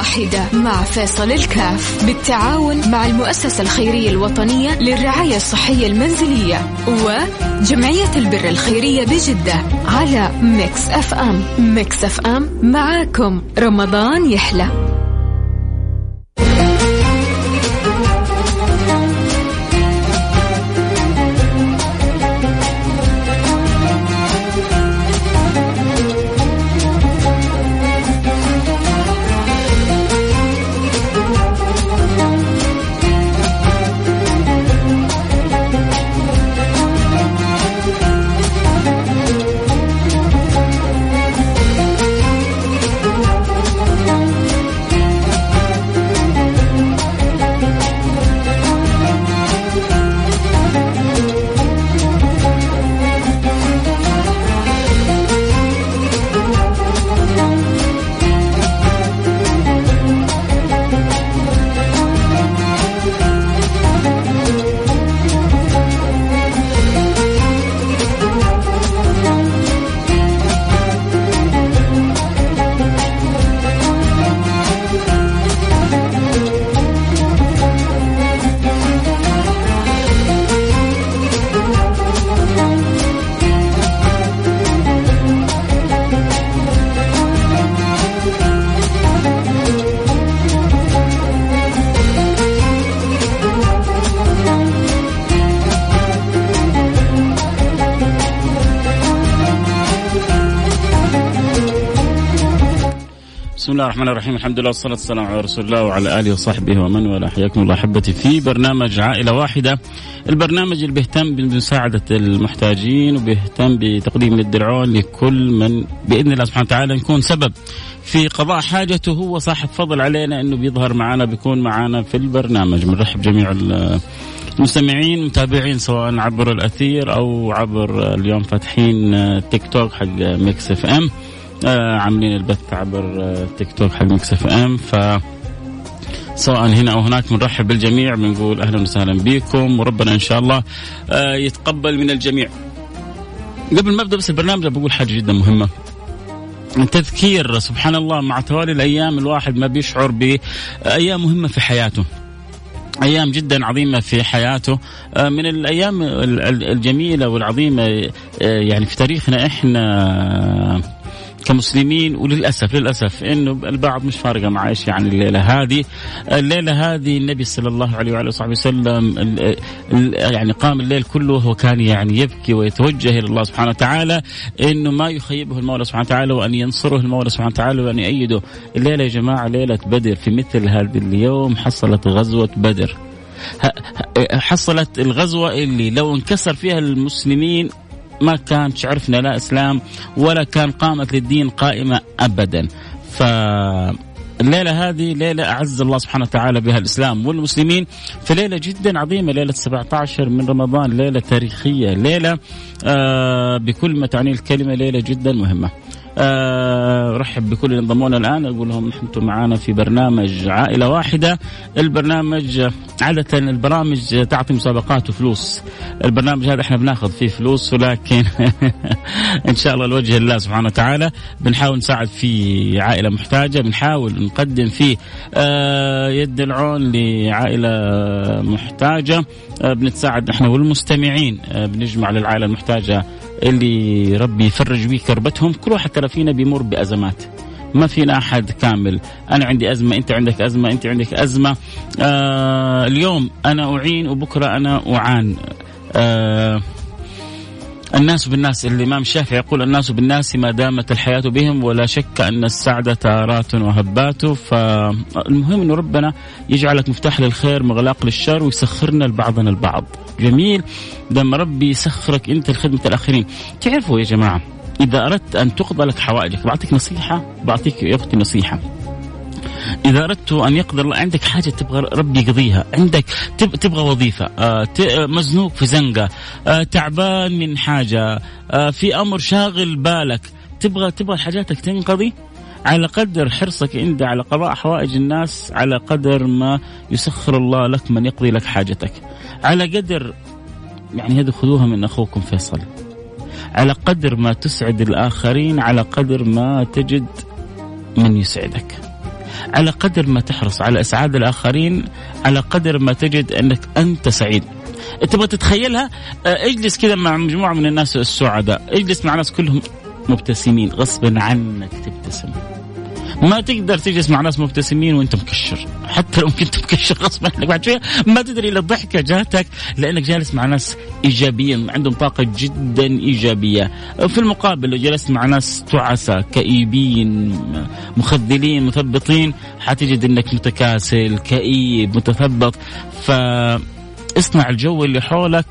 واحدة مع فيصل الكاف. بالتعاون مع المؤسسة الخيرية الوطنية للرعاية الصحية المنزلية وجمعية البر الخيرية بجدة على Mix FM. Mix FM معاكم. رمضان يحلى. الله الرحمن الرحيم. الحمد لله والصلاة والسلام على رسول الله وعلى آله وصحبه ومن والاه. حياكم الله أحبتي. في برنامج عائلة واحدة. البرنامج اللي بيهتم بمساعدة المحتاجين وبيهتم بتقديم الدرعون لكل من بإذن الله سبحانه وتعالى نكون سبب في قضاء حاجته هو صاحب فضل علينا أنه بيظهر معنا بيكون معنا في البرنامج. بنرحب جميع المستمعين متابعين سواء عبر الأثير أو عبر اليوم فاتحين تيك توك حق Mix FM. آه عاملين البث عبر آه تيك توك حق Mix FM ف سواء هنا أو هناك بنرحب بالجميع بنقول أهلا وسهلا بكم وربنا إن شاء الله آه يتقبل من الجميع. قبل ما أبدأ بس البرنامج بقول حاجة جدا مهمة. تذكير سبحان الله مع توالي الأيام الواحد ما بيشعر بأيام مهمة في حياته. أيام جدا عظيمة في حياته آه، من الأيام الجميلة والعظيمة آه، يعني في تاريخنا إحنا كمسلمين وللأسف للأسف انه البعض مش فارقة مع إيش يعني الليلة هذه، الليلة هذه النبي صلى الله عليه وعلى وصحبه وسلم يعني قام الليل كله وهو كان يعني يبكي ويتوجه إلى الله سبحانه وتعالى إنه ما يخيبه المولى سبحانه وتعالى وأن ينصره المولى سبحانه وتعالى وأن يأيده، الليلة يا جماعة ليلة بدر في مثل هذا اليوم حصلت غزوة بدر. حصلت الغزوة اللي لو انكسر فيها المسلمين ما كانت عرفنا لا إسلام ولا كان قامت للدين قائمة ابدا. ف الليلة هذه ليلة أعز الله سبحانه وتعالى بها الإسلام والمسلمين في ليلة جدا عظيمة ليلة 17 من رمضان ليلة تاريخية ليلة آه بكل ما تعنيه الكلمة ليلة جدا مهمة. آه رحب بكل اللي انضمونا الآن. أقول لهم أنتم معنا في برنامج عائلة واحدة. البرنامج عادة البرامج تعطي مسابقات وفلوس. البرنامج هذا إحنا بناخذ فيه فلوس ولكن إن شاء الله لوجه الله سبحانه وتعالى بنحاول نساعد في عائلة محتاجة. بنحاول نقدم فيه آه يد العون لعائلة محتاجة. آه بنتساعد إحنا والمستمعين آه بنجمع للعائلة المحتاجة اللي ربي يفرج بيه كربتهم كل واحد ترى فينا بيمر بأزمات. ما فينا أحد كامل. أنا عندي أزمة أنت عندك أزمة أنت عندك أزمة. آه اليوم أنا أعين وبكرة أنا أعان. آه الناس بالناس الإمام الشافعي يقول الناس بالناس ما دامت الحياة بهم ولا شك أن السعادة تارات وهبات. فالمهم أنه ربنا يجعلك مفتاح للخير مغلاق للشر ويسخرنا لبعضنا البعض. جميل. لما ربي يسخرك أنت لخدمة الآخرين. تعرفوا يا جماعة إذا أردت أن تقضى لك حوائجك بعطيك نصيحة بعطيك يا أختي نصيحة. إذا أردت أن يقدر الله عندك حاجة تبغى ربي يقضيها. عندك تبغى وظيفة. آه، مزنوق في زنقة. آه، تعبان من حاجة. آه، في أمر شاغل بالك. تبغى تبغى حاجاتك تنقضي؟ على قدر حرصك انت على قضاء حوائج الناس على قدر ما يسخر الله لك من يقضي لك حاجتك. على قدر يعني هذه خذوها من أخوكم فيصل. على قدر ما تسعد الآخرين على قدر ما تجد من يسعدك. على قدر ما تحرص على إسعاد الآخرين على قدر ما تجد أنك أنت سعيد. تبغى تتخيلها؟ آه، اجلس كذا مع مجموعة من الناس السعداء. اجلس مع ناس كلهم مبتسمين. غصبا عنك تبتسم. ما تقدر تجلس مع ناس مبتسمين وانت مكشر. حتى لو كنت مكشر غصبا عنك. بعد شوية ما تدري إلا الضحكة جاتك لأنك جالس مع ناس ايجابيين عندهم طاقة جدا إيجابية. في المقابل لو جلست مع ناس تعسى كئيبين مخذلين مثبطين حتجد إنك متكاسل كئيب متثبط. فاصنع الجو اللي حولك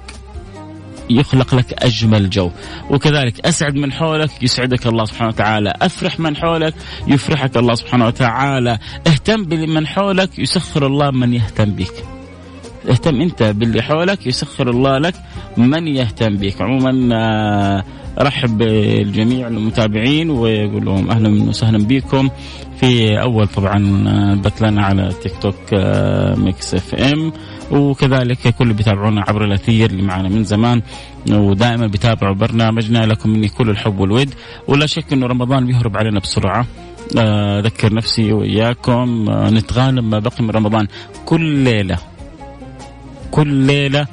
يخلق لك أجمل جو. وكذلك أسعد من حولك يسعدك الله سبحانه وتعالى. أفرح من حولك يفرحك الله سبحانه وتعالى. اهتم بمن حولك يسخر الله من يهتم بك. اهتم أنت باللي حولك يسخر الله لك من يهتم بك. عموما آه، رحب بالجميع المتابعين ويقول لهم أهلا وسهلا بكم. في أول طبعا آه، بث لنا على تيك توك آه، Mix FM. وكذلك كل بيتابعونا عبر الأثير اللي معنا من زمان ودائما بيتابعوا برنامجنا. لكم مني كل الحب والود ولا شك إنه رمضان بيهرب علينا بسرعة. آه، أذكر نفسي وإياكم نتغانم ما بقي من رمضان. كل ليلة كل ليلة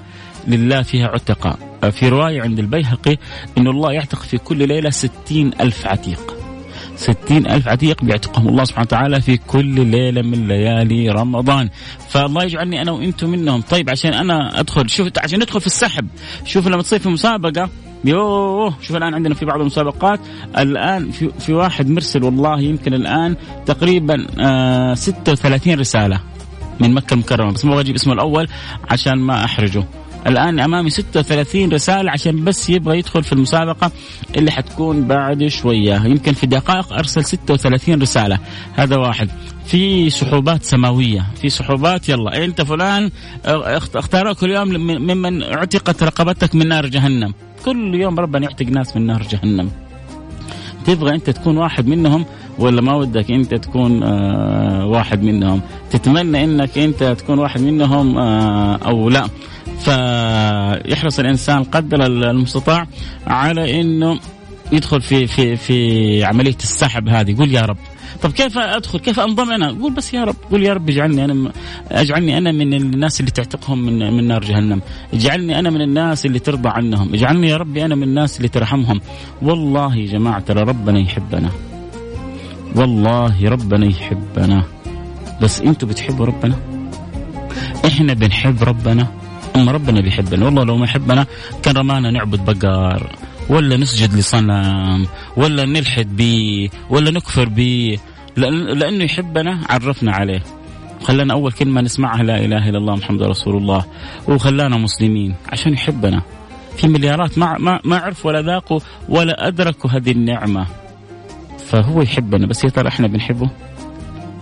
لله فيها عتقاء. في رواية عند البيهقي أن الله يعتق في كل ليلة ستين ألف عتيق. ستين ألف عتيق بيعتقهم الله سبحانه وتعالى في كل ليلة من ليالي رمضان. فالله يجعلني أنا وإنتم منهم. طيب عشان أنا أدخل شوف عشان ندخل في السحب. شوف لما تصير في مسابقة. يوه شوف الآن عندنا في بعض المسابقات. الآن في, في واحد مرسل والله يمكن الآن تقريبا آه 36 رسالة من مكة المكرمة. بس ما أجيب اسمه الأول عشان ما أحرجه. الآن أمامي 36 رسالة عشان بس يبغى يدخل في المسابقة اللي حتكون بعد شوية. يمكن في دقائق أرسل 36 رسالة. هذا واحد. في سحوبات سماوية. في سحوبات يلا. أنت فلان اختاروك اليوم ممن اعتقت رقبتك من نار جهنم. كل يوم ربنا يعتق ناس من نار جهنم. تبغى أنت تكون واحد منهم ولا ما ودك أنت تكون آه واحد منهم؟ تتمنى إنك أنت تكون واحد منهم آه أو لا. فيحرص الإنسان قدر المستطاع على إنه يدخل في في في عملية السحب هذه. يقول يا رب. طب كيف أدخل؟ كيف أنضم أنا؟ قول بس يا رب. قول يا رب اجعلني أنا اجعلني أنا من الناس اللي تعتقهم من من نار جهنم. اجعلني أنا من الناس اللي ترضى عنهم. اجعلني يا ربي أنا من الناس اللي ترحمهم. والله يا جماعة ترى ربنا يحبنا. والله ربنا يحبنا. بس أنتوا بتحبوا ربنا؟ إحنا بنحب ربنا. اما ربنا بيحبنا. والله لو ما يحبنا كان رمانا نعبد بقر ولا نسجد لصنم ولا نلحد به ولا نكفر به لأنه يحبنا عرفنا عليه. خلانا أول كلمة نسمعها لا إله إلا الله محمد رسول الله. وخلانا مسلمين عشان يحبنا. في مليارات ما ما ما عرفوا ولا ذاقوا ولا أدركوا هذه النعمة. فهو يحبنا بس يا ترى إحنا بنحبه؟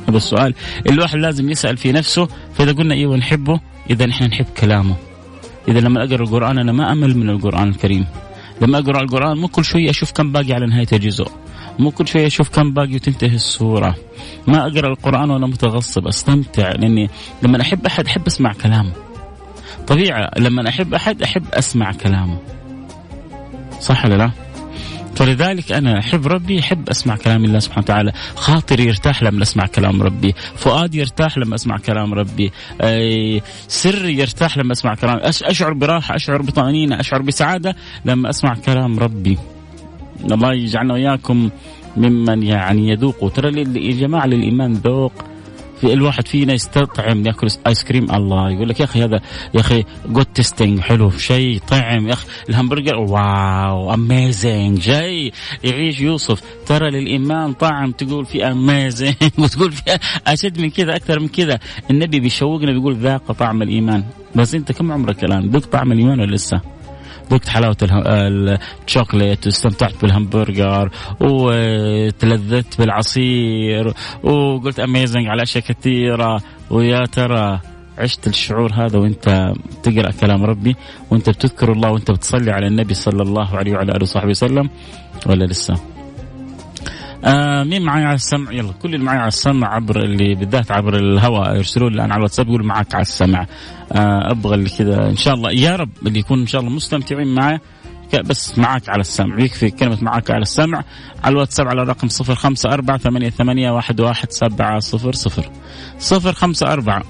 هذا السؤال. الواحد لازم يسأل في نفسه فإذا قلنا إيوه نحبه إذا إحنا نحب كلامه. إذا لما أقرأ القرآن أنا ما أمل من القرآن الكريم. لما أقرأ القرآن مو كل شوية أشوف كم باقي على نهاية الجزء. مو كل شوية أشوف كم باقي وتنتهي السورة. ما أقرأ القرآن وأنا متغصب أستمتع لأني لما أحب أحد أحب أسمع كلامه. طبيعه لما أحب أحد أحب أسمع كلامه. صح ولا لا؟ فلذلك أنا احب ربي احب أسمع كلام الله سبحانه وتعالى. خاطري يرتاح لما أسمع كلام ربي. فؤادي يرتاح لما أسمع كلام ربي. سري يرتاح لما أسمع كلام أشعر براحة أشعر بطمأنينة أشعر بسعادة لما أسمع كلام ربي. الله يجعلنا وإياكم ممن يعني يذوقوا ترى يا جماعة للإيمان ذوق. في الواحد فينا يستطعم ياكل ايس كريم الله يقول لك يا أخي هذا يا أخي good tasting حلو شيء طعم. يا أخي الهمبرجر wow amazing جاي يعيش يوصف ترى للإيمان طعم تقول في amazing وتقول في أشد من كذا أكثر من كذا. النبي بيشوقنا بيقول ذاق طعم الإيمان. بس أنت كم عمرك الآن؟ ذقت طعم الإيمان ولا لسه؟ ذقت حلاوة الشوكليت واستمتعت بالهمبرجر وتلذذت بالعصير وقلت amazing على أشياء كثيرة ويا ترى عشت الشعور هذا وأنت تقرا كلام ربي وأنت بتذكر الله وأنت بتصلي على النبي صلى الله عليه وعلى آله وصحبه وسلم ولا لسه؟ آه مين معي على السمع؟ يلا كل اللي معي على السمع عبر اللي بالذات عبر الهواء يرسلون الآن على الواتساب يقولوا معك على السمع. آه أبغى اللي كذا. إن شاء الله يا رب اللي يكون إن شاء الله مستمتعين معي بس معك على السمع. يكفي كلمة معك على السمع على الواتساب على الرقم صفر خمسة أربعة ثمانية, ثمانية واحد, واحد سبعة صفر صفر. صفر خمسة أربعة.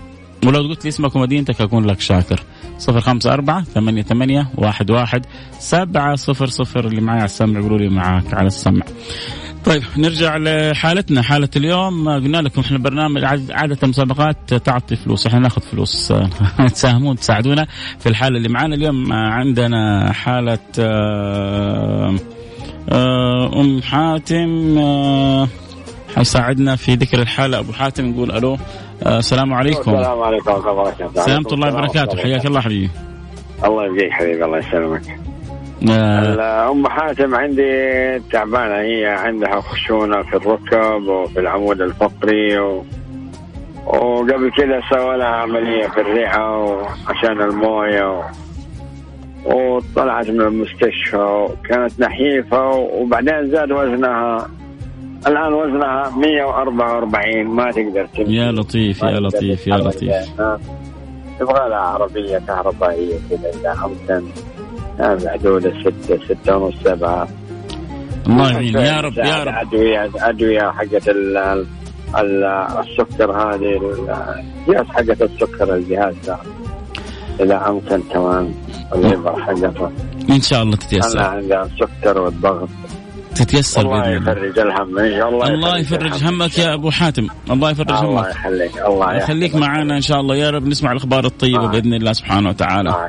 ولو قلت لي اسمك ومدينتك أكون لك شاكر. صفر خمسة أربعة ثمانية, ثمانية واحد, واحد سبعة صفر صفر. اللي معي على السمع يقولوا لي معك على السمع. طيب نرجع لحالتنا حالة اليوم. قلنا لكم إحنا برنامج عادة المسابقات تعطي فلوس إحنا ناخذ فلوس. تساهمون تساعدونا في الحالة اللي معانا. اليوم عندنا حالة آه، آه، أم حاتم آه، حيساعدنا في ذكر الحالة. أبو حاتم نقول ألو السلام عليكم. السلام عليكم ورحمة الله وبركاته. سلامة الله وبركاته. حياك الله حبيبي. الله يجزيك حبيبي الله يسلمك. أم حاتم عندي تعبانة هي عندها خشونة في الركب وفي العمود الفقري و... وقبل كذا سوى لها عملية في الرئة عشان الموية و... وطلعت من المستشفى وكانت نحيفة وبعدين زاد وزنها. الآن وزنها 144 ما تقدر تمشي. يا لطيف يا لطيف يا لطيف. تبغى لها عربية كهربائية كذا إذا امكن حدود الستة ستة ونص سبعة. الله يعين يا رب يا رب. أدوية أدوية حقت السكر هذه الجهاز حقت السكر الجهاز ده. إذا أمكن كمان الليبر حقته. إن شاء الله تتيسر. أنا عندي السكر والضغط. تتيسر الله يفرج الهم إن شاء الله الله يفرج همك يا أبو حاتم. الله يفرج همك. الله يخليك الله يخليك. معنا إن شاء الله. يا رب نسمع الأخبار الطيبة بإذن الله سبحانه وتعالى.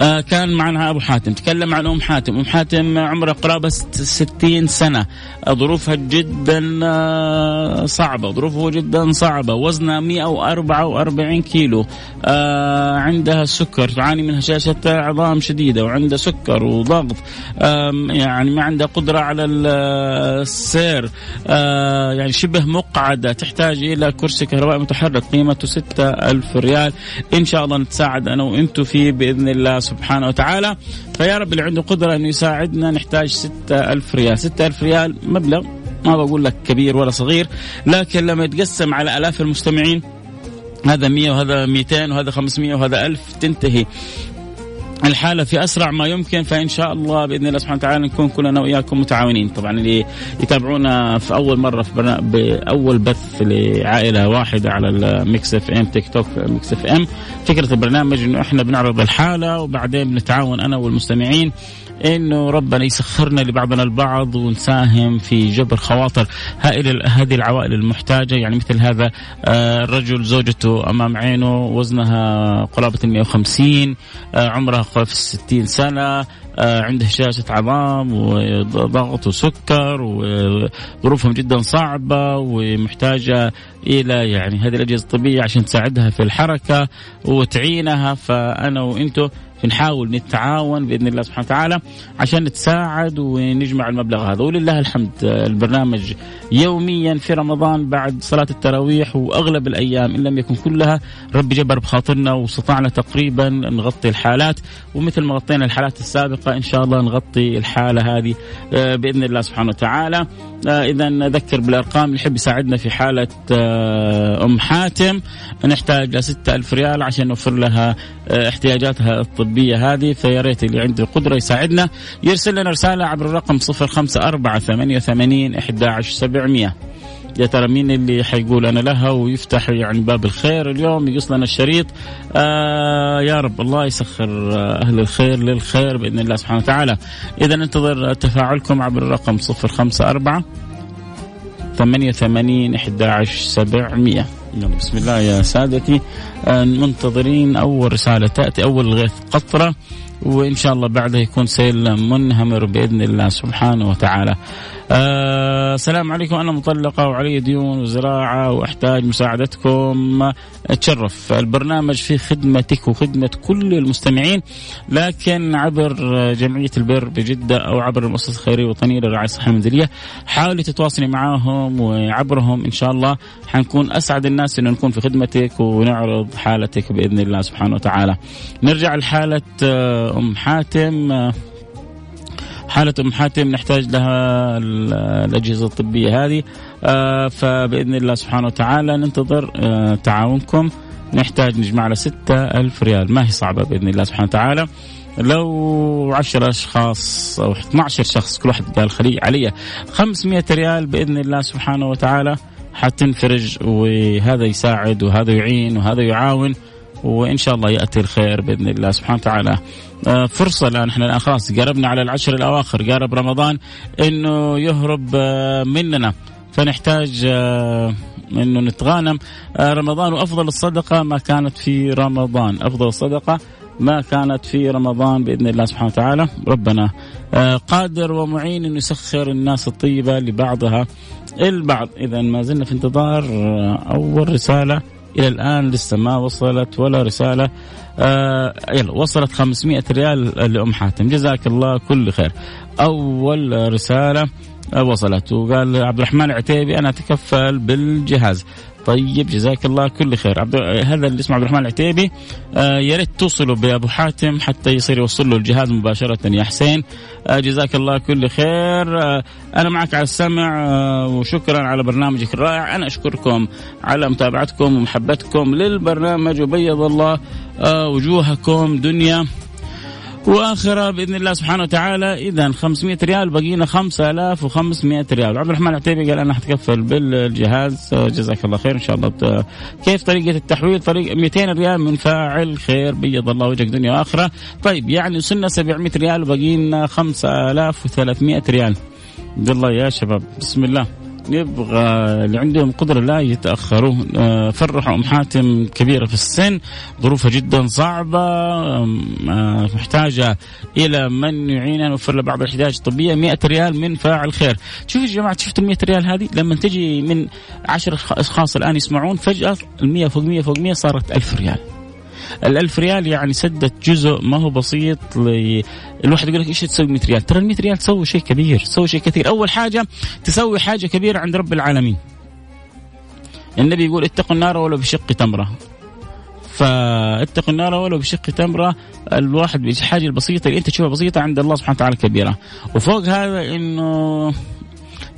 آه كان معنا أبو حاتم. تكلم عن أم حاتم. أم حاتم عمرها قرابة 60 سنة. ظروفها جدا آه صعبة. ظروفه جدا صعبة. وزنها 144 كيلو. آه عندها سكر. تعاني من هشاشه عظام شديدة وعندها سكر وضغط. آه يعني ما عندها قدرة على السير. آه يعني شبه مقعدة. تحتاج إلى كرسي كهربائي متحرك قيمته ستة ألف ريال. إن شاء الله نتساعد أنا وإنتم فيه بإذن الله سبحانه وتعالى. فيا رب اللي عنده قدرة أنه يساعدنا نحتاج ستة ألف ريال. ستة ألف ريال مبلغ ما بقول لك كبير ولا صغير لكن لما يتقسم على آلاف المستمعين هذا 100 وهذا 200 وهذا 500 وهذا 1000 تنتهي. الحالة في أسرع ما يمكن فإن شاء الله بإذن الله سبحانه وتعالى نكون كلنا وإياكم متعاونين. طبعا اللي يتابعونا في أول مرة في برنا... بأول بث لعائلة واحدة على ال Mix FM TikTok Mix FM. فكرة البرنامج إنه إحنا بنعرض الحالة وبعدين بنتعاون أنا والمستمعين. إنه ربنا يسخرنا لبعضنا البعض ونساهم في جبر خواطر هذه العوائل المحتاجة. يعني مثل هذا آه، الرجل زوجته أمام عينه وزنها قرابه ال 150 آه، عمرها قرابه 60 سنة آه، عنده هشاشة عظام وضغط وسكر وظروفهم جدا صعبة ومحتاجة إلى يعني هذه الأجهزة الطبية عشان تساعدها في الحركة وتعينها. فأنا وأنتم بنحاول نتعاون بإذن الله سبحانه وتعالى عشان نتساعد ونجمع المبلغ هذا. ولله الحمد البرنامج يوميا في رمضان بعد صلاة التراويح وأغلب الأيام إن لم يكن كلها ربي جبر بخاطرنا واستطعنا تقريبا نغطي الحالات. ومثل ما غطينا الحالات السابقة إن شاء الله نغطي الحالة هذه آه، بإذن الله سبحانه وتعالى. آه، اذا نذكر بالأرقام اللي يحب يساعدنا في حالة آه، أم حاتم. نحتاج ل 6000 ريال عشان نوفر لها احتياجاتها الطبية. هذه فيا ريت اللي عنده قدرة يساعدنا. يرسل لنا رسالة عبر الرقم 054 88 11700 يا ترى مين اللي حيقول أنا لها ويفتح يعني باب الخير اليوم؟ يقص لنا الشريط. آه يا رب الله يسخر أهل الخير للخير بإذن الله سبحانه وتعالى. إذا ننتظر تفاعلكم عبر الرقم 054 88 11700 بسم الله يا سادتي. آه، منتظرين أول رسالة تأتي أول غيث قطرة. وإن شاء الله بعدها يكون سيل منهمر بإذن الله سبحانه وتعالى. آه السلام عليكم أنا مطلقة وعلي ديون وزراعة وأحتاج مساعدتكم أتشرف البرنامج في خدمتك وخدمة كل المستمعين لكن عبر جمعية البر بجدة أو عبر المؤسسة الخيرية الوطنية للرعاية الصحية المنزليه حاولي تتواصلي معاهم وعبرهم إن شاء الله حنكون أسعد الناس إنه نكون في خدمتك ونعرض حالتك بإذن الله سبحانه وتعالى. نرجع لحالة آه، أم حاتم. حالة أم حاتم نحتاج لها الأجهزة الطبية هذه. آه، فبإذن الله سبحانه وتعالى ننتظر آه، تعاونكم. نحتاج نجمع لها ستة ألف ريال. ما هي صعبة بإذن الله سبحانه وتعالى. لو 10 أشخاص أو 12 شخص كل واحد قال خلي علي 500 ريال بإذن الله سبحانه وتعالى. حتنفرج وهذا يساعد وهذا يعين وهذا يعاون وإن شاء الله يأتي الخير بإذن الله سبحانه وتعالى. آه، فرصة الآن. إحنا خلاص قربنا على العشر الأواخر قارب رمضان إنه يهرب آه، مننا. فنحتاج آه، إنه نتغانم. رمضان وأفضل الصدقة ما كانت في رمضان، أفضل الصدقة ما كانت في رمضان بإذن الله سبحانه وتعالى، ربنا قادر ومعين إنه يسخر الناس الطيبة لبعضها. البعض، اذا ما زلنا في انتظار أول رسالة. إلى الآن لسه ما وصلت ولا رسالة. آه يلا وصلت 500 ريال لأم حاتم. جزاك الله كل خير. أول رسالة وصلت. وقال عبد الرحمن العتيبي أنا أتكفل بالجهاز. طيب جزاك الله كل خير. عبد هذا اللي اسمه عبد الرحمن العتيبي. آه يا ريت توصلوا بأبو حاتم حتى يصير يوصل له الجهاز مباشرة يا حسين. آه جزاك الله كل خير. آه أنا معك على السمع آه وشكرا على برنامجك الرائع. أنا أشكركم على متابعتكم ومحبتكم للبرنامج وبيض الله آه وجوهكم دنيا واخره بإذن الله سبحانه وتعالى. اذا 500 ريال بقينا 5500 ريال. عبد الرحمن العتيبي قال أنا حتكفل بالجهاز. جزاك الله خير إن شاء الله. كيف طريقة التحويل؟ طريقه 200 ريال من فاعل خير. بيض الله وجهك دنيا وآخرة. طيب يعني وصلنا 700 ريال وبقينا 5300 ريال. الله يا شباب بسم الله. يبغى اللي عندهم قدرة لا يتأخروا آه، فرحوا. أم حاتم كبيرة في السن ظروفها جدا صعبة آه، محتاجة إلى من يعينها نوفر لها بعض الاحتياجات الطبية. 100 ريال من فاعل خير. شوفوا يا جماعة شفتوا 100 ريال هذه؟ لما تجي من 10 أشخاص الآن يسمعون فجأة ال 100 فوق 100 فوق 100 صارت 1000 ريال. الألف ريال يعني سدت جزء ما هو بسيط ل... الواحد يقول لك إيش تسوي 100 ريال؟ ترى ال 100 ريال تسوي شيء كبير تسوي شيء كثير. أول حاجة تسوي حاجة كبيرة عند رب العالمين. النبي يقول اتقوا النار ولو بشق تمرة. فاتقوا النار ولو بشق تمرة الواحد بالحاجة البسيطه اللي أنت تشوفها بسيطة عند الله سبحانه وتعالى كبيرة. وفوق هذا إنه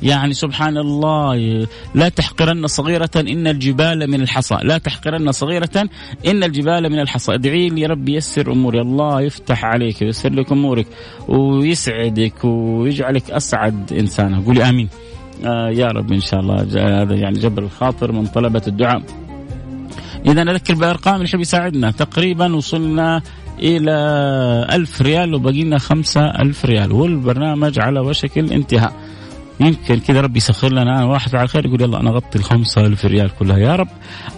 يعني سبحان الله لا تحقرن صغيرة إن الجبال من الحصى. لا تحقرن صغيرة إن الجبال من الحصى. ادعي لي ربي يسر أموري. الله يفتح عليك ويسر لك أمورك ويسعدك ويجعلك أسعد إنسان قولي آمين. آه يا رب إن شاء الله. هذا يعني جبر الخاطر من طلبة الدعاء. إذا نذكر بأرقام اللي يساعدنا. تقريبا وصلنا إلى ألف ريال وبقينا خمسة ألف ريال. والبرنامج على وشك الانتهاء. يمكن كذا ربي يسخر لنا. واحد على خير يقول يلا أنا أغطي الخمسة ألف ريال كلها. يا رب.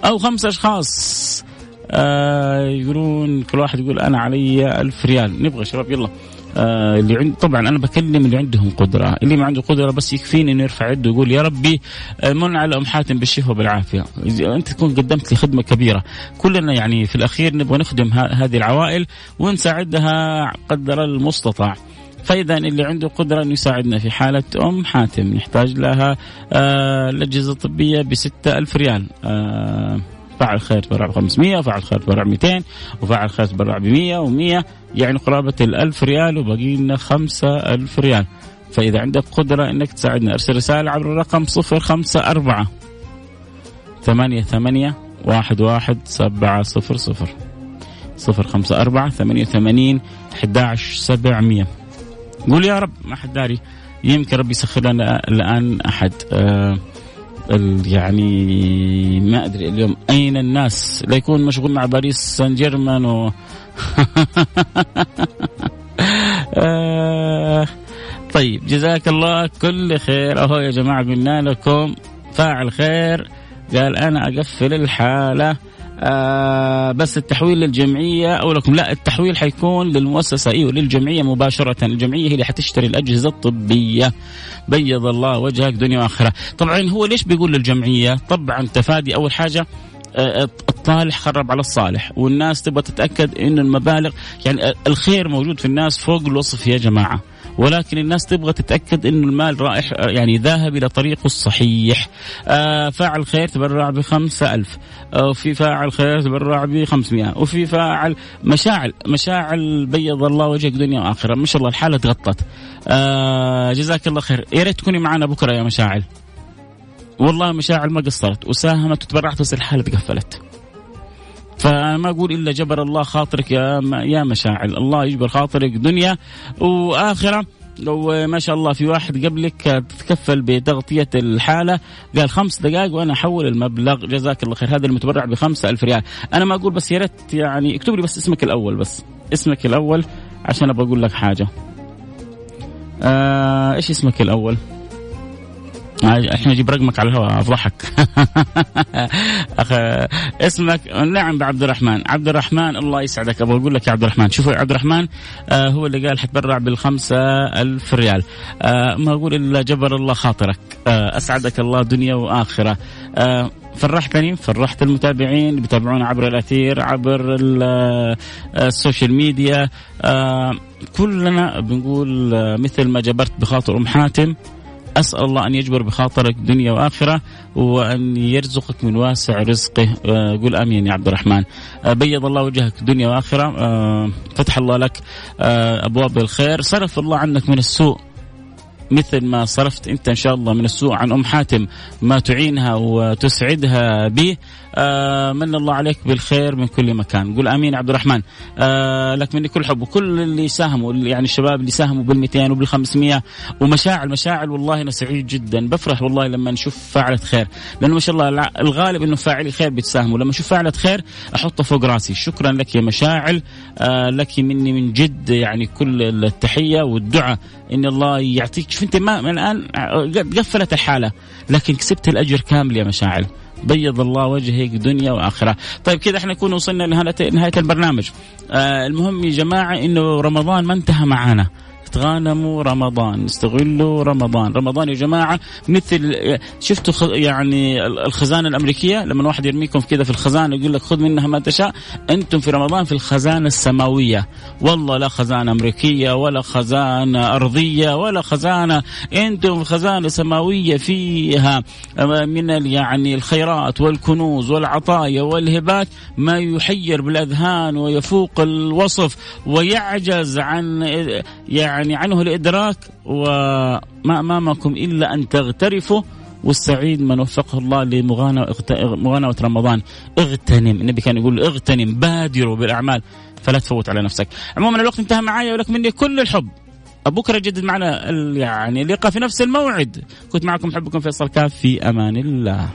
أو خمسة أشخاص. آه يقولون كل واحد يقول أنا علي ألف ريال نبغى شباب يلا. آه اللي عند طبعا أنا بكلم اللي عندهم قدرة. اللي ما عنده قدرة بس يكفيني إنه يرفع يده ويقول يا ربي آه، من على أم حاتم بالشفاء وبالعافيه أنت تكون قدمت لي خدمة كبيرة. كلنا يعني في الأخير نبغى نخدم هذه العوائل ونساعدها قدر المستطاع. فإذا اللي عنده قدرة انه يساعدنا في حالة أم حاتم نحتاج لها آه الأجهزة الطبية ب ألف ريال. آه فاعل خير تبرع ب 500 وفاعل خير تبرع ب 200 وفاعل خير تبرع ب 100 و100 يعني قرابة ال 1000 ريال وباقي لنا 5000 ريال. فإذا عندك قدرة إنك تساعدنا أرسل رسالة عبر الرقم 054 ثمانية ثمانية واحد واحد سبعة صفر صفر. صفر خمسة أربعة ثمانية ثمانين أحد عشر سبعمية. قول يا رب ما حد داري. يمكن ربي يسخر لنا الآن أحد. آه يعني ما أدري اليوم أين الناس؟ لا يكون مشغول مع باريس سان جيرمان و آه طيب جزاك الله كل خير. أهو يا جماعة قلنا لكم فاعل خير. قال أنا أقفل الحالة. آه بس التحويل للجمعية أو لكم لا التحويل حيكون للمؤسسة أيوه للجمعية مباشرة. الجمعية هي اللي حتشتري الأجهزة الطبية. بيض الله وجهك دنيا وآخرة. طبعا هو ليش بيقول للجمعية؟ طبعا تفادي أول حاجة آه، الطالح خرب على الصالح والناس تبغى تتأكد إنه المبالغ يعني الخير موجود في الناس فوق الوصف يا جماعة. ولكن الناس تبغى تتأكد إنه المال رائح يعني ذاهب إلى طريقه الصحيح. آه فاعل خير تبرع ب ألف. آه وفي فاعل خير تبرع ب 500 وفي فاعل مشاعل مشاعل بيض الله وجهك دنيا وآخرة. ما شاء الله الحالة تغطت. آه جزاك الله خير. يا ريت تكوني معنا بكرة يا مشاعل. والله مشاعل ما قصرت. وساهمت وتبرعت بس الحالة تقفلت. فانا ما أقول إلا جبر الله خاطرك يا يا مشاعل. الله يجبر خاطرك دنيا وآخرة. لو ما شاء الله في واحد قبلك تتكفل بتغطية الحالة قال خمس دقائق وأنا أحول المبلغ. جزاك الله خير. هذا المتبرع بخمسة ألف ريال. أنا ما أقول بس يا ريت يعني اكتب لي بس اسمك الأول بس. اسمك الأول عشان أبغى أقول لك حاجة. آه إيش اسمك الأول؟ الحين أجيب رقمك على الهواء افضحك. أخ... اسمك نعم عبد الرحمن. عبد الرحمن الله يسعدك. أبغى أقول لك يا عبد الرحمن. شوفوا يا عبد الرحمن آه هو اللي قال حتبرع بالخمسة ألف ريال. آه ما أقول إلا جبر الله خاطرك. آه أسعدك الله دنيا وآخرة. آه فرحتني فرحت المتابعين بيتابعونا عبر الأثير عبر آه، ال social media. آه كلنا بنقول آه، مثل ما جبرت بخاطر أم حاتم أسأل الله أن يجبر بخاطرك دنيا وآخرة وأن يرزقك من واسع رزقه. آه، قول آمين يا عبد الرحمن. آه، بيض الله وجهك دنيا وآخرة. آه، فتح الله لك أبواب الخير. صرف الله عنك من السوء مثل ما صرفت أنت إن شاء الله من السوء عن أم حاتم ما تعينها وتسعدها به. آه من الله عليك بالخير من كل مكان. قول آمين عبد الرحمن. آه لك مني كل حب. وكل اللي ساهموا يعني الشباب اللي ساهموا بال 200 وبال 500 ومشاعل مشاعل والله أنا سعيد جدا. بفرح والله لما نشوف فاعلة خير. لأنه ما شاء الله الغالب إنه فاعلي خير بيتساهموا لما أشوف فاعلة خير احطها فوق راسي. شكرا لك يا مشاعل. آه لك مني من جد يعني كل التحية والدعاء. إن الله يعطيك. شوف أنت ما الآن قفلت الحالة لكن كسبت الأجر كامل يا مشاعل. بيض الله وجهك دنيا وآخرة. طيب كذا إحنا نكون وصلنا لنهايه البرنامج. آه المهم يا جماعة إنه رمضان ما انتهى معانا. تغانموا رمضان استغلوا رمضان. رمضان يا جماعة مثل شفتوا يعني الخزانة الأمريكية؟ لما واحد يرميكم كذا في الخزانة يقول لك خذ منها ما تشاء أنتم في رمضان في الخزانة السماوية. والله لا خزانة أمريكية ولا خزانة أرضية ولا خزانة أنتم في خزانة سماوية فيها من يعني الخيرات والكنوز والعطايا والهبات. ما يحير بالأذهان ويفوق الوصف ويعجز عن يعني يعني عنه الإدراك وما أمامكم إلا أن تغترفوا والسعيد من وفقه الله لمغانمة رمضان. اغتنم. النبي كان يقول اغتنم بادروا بالأعمال فلا تفوت على نفسك. عموما الوقت انتهى معي ولك مني كل الحب. بكره جدد معنا يعني اللقاء في نفس الموعد. كنت معكم حبكم فيصل كاف. في أمان الله.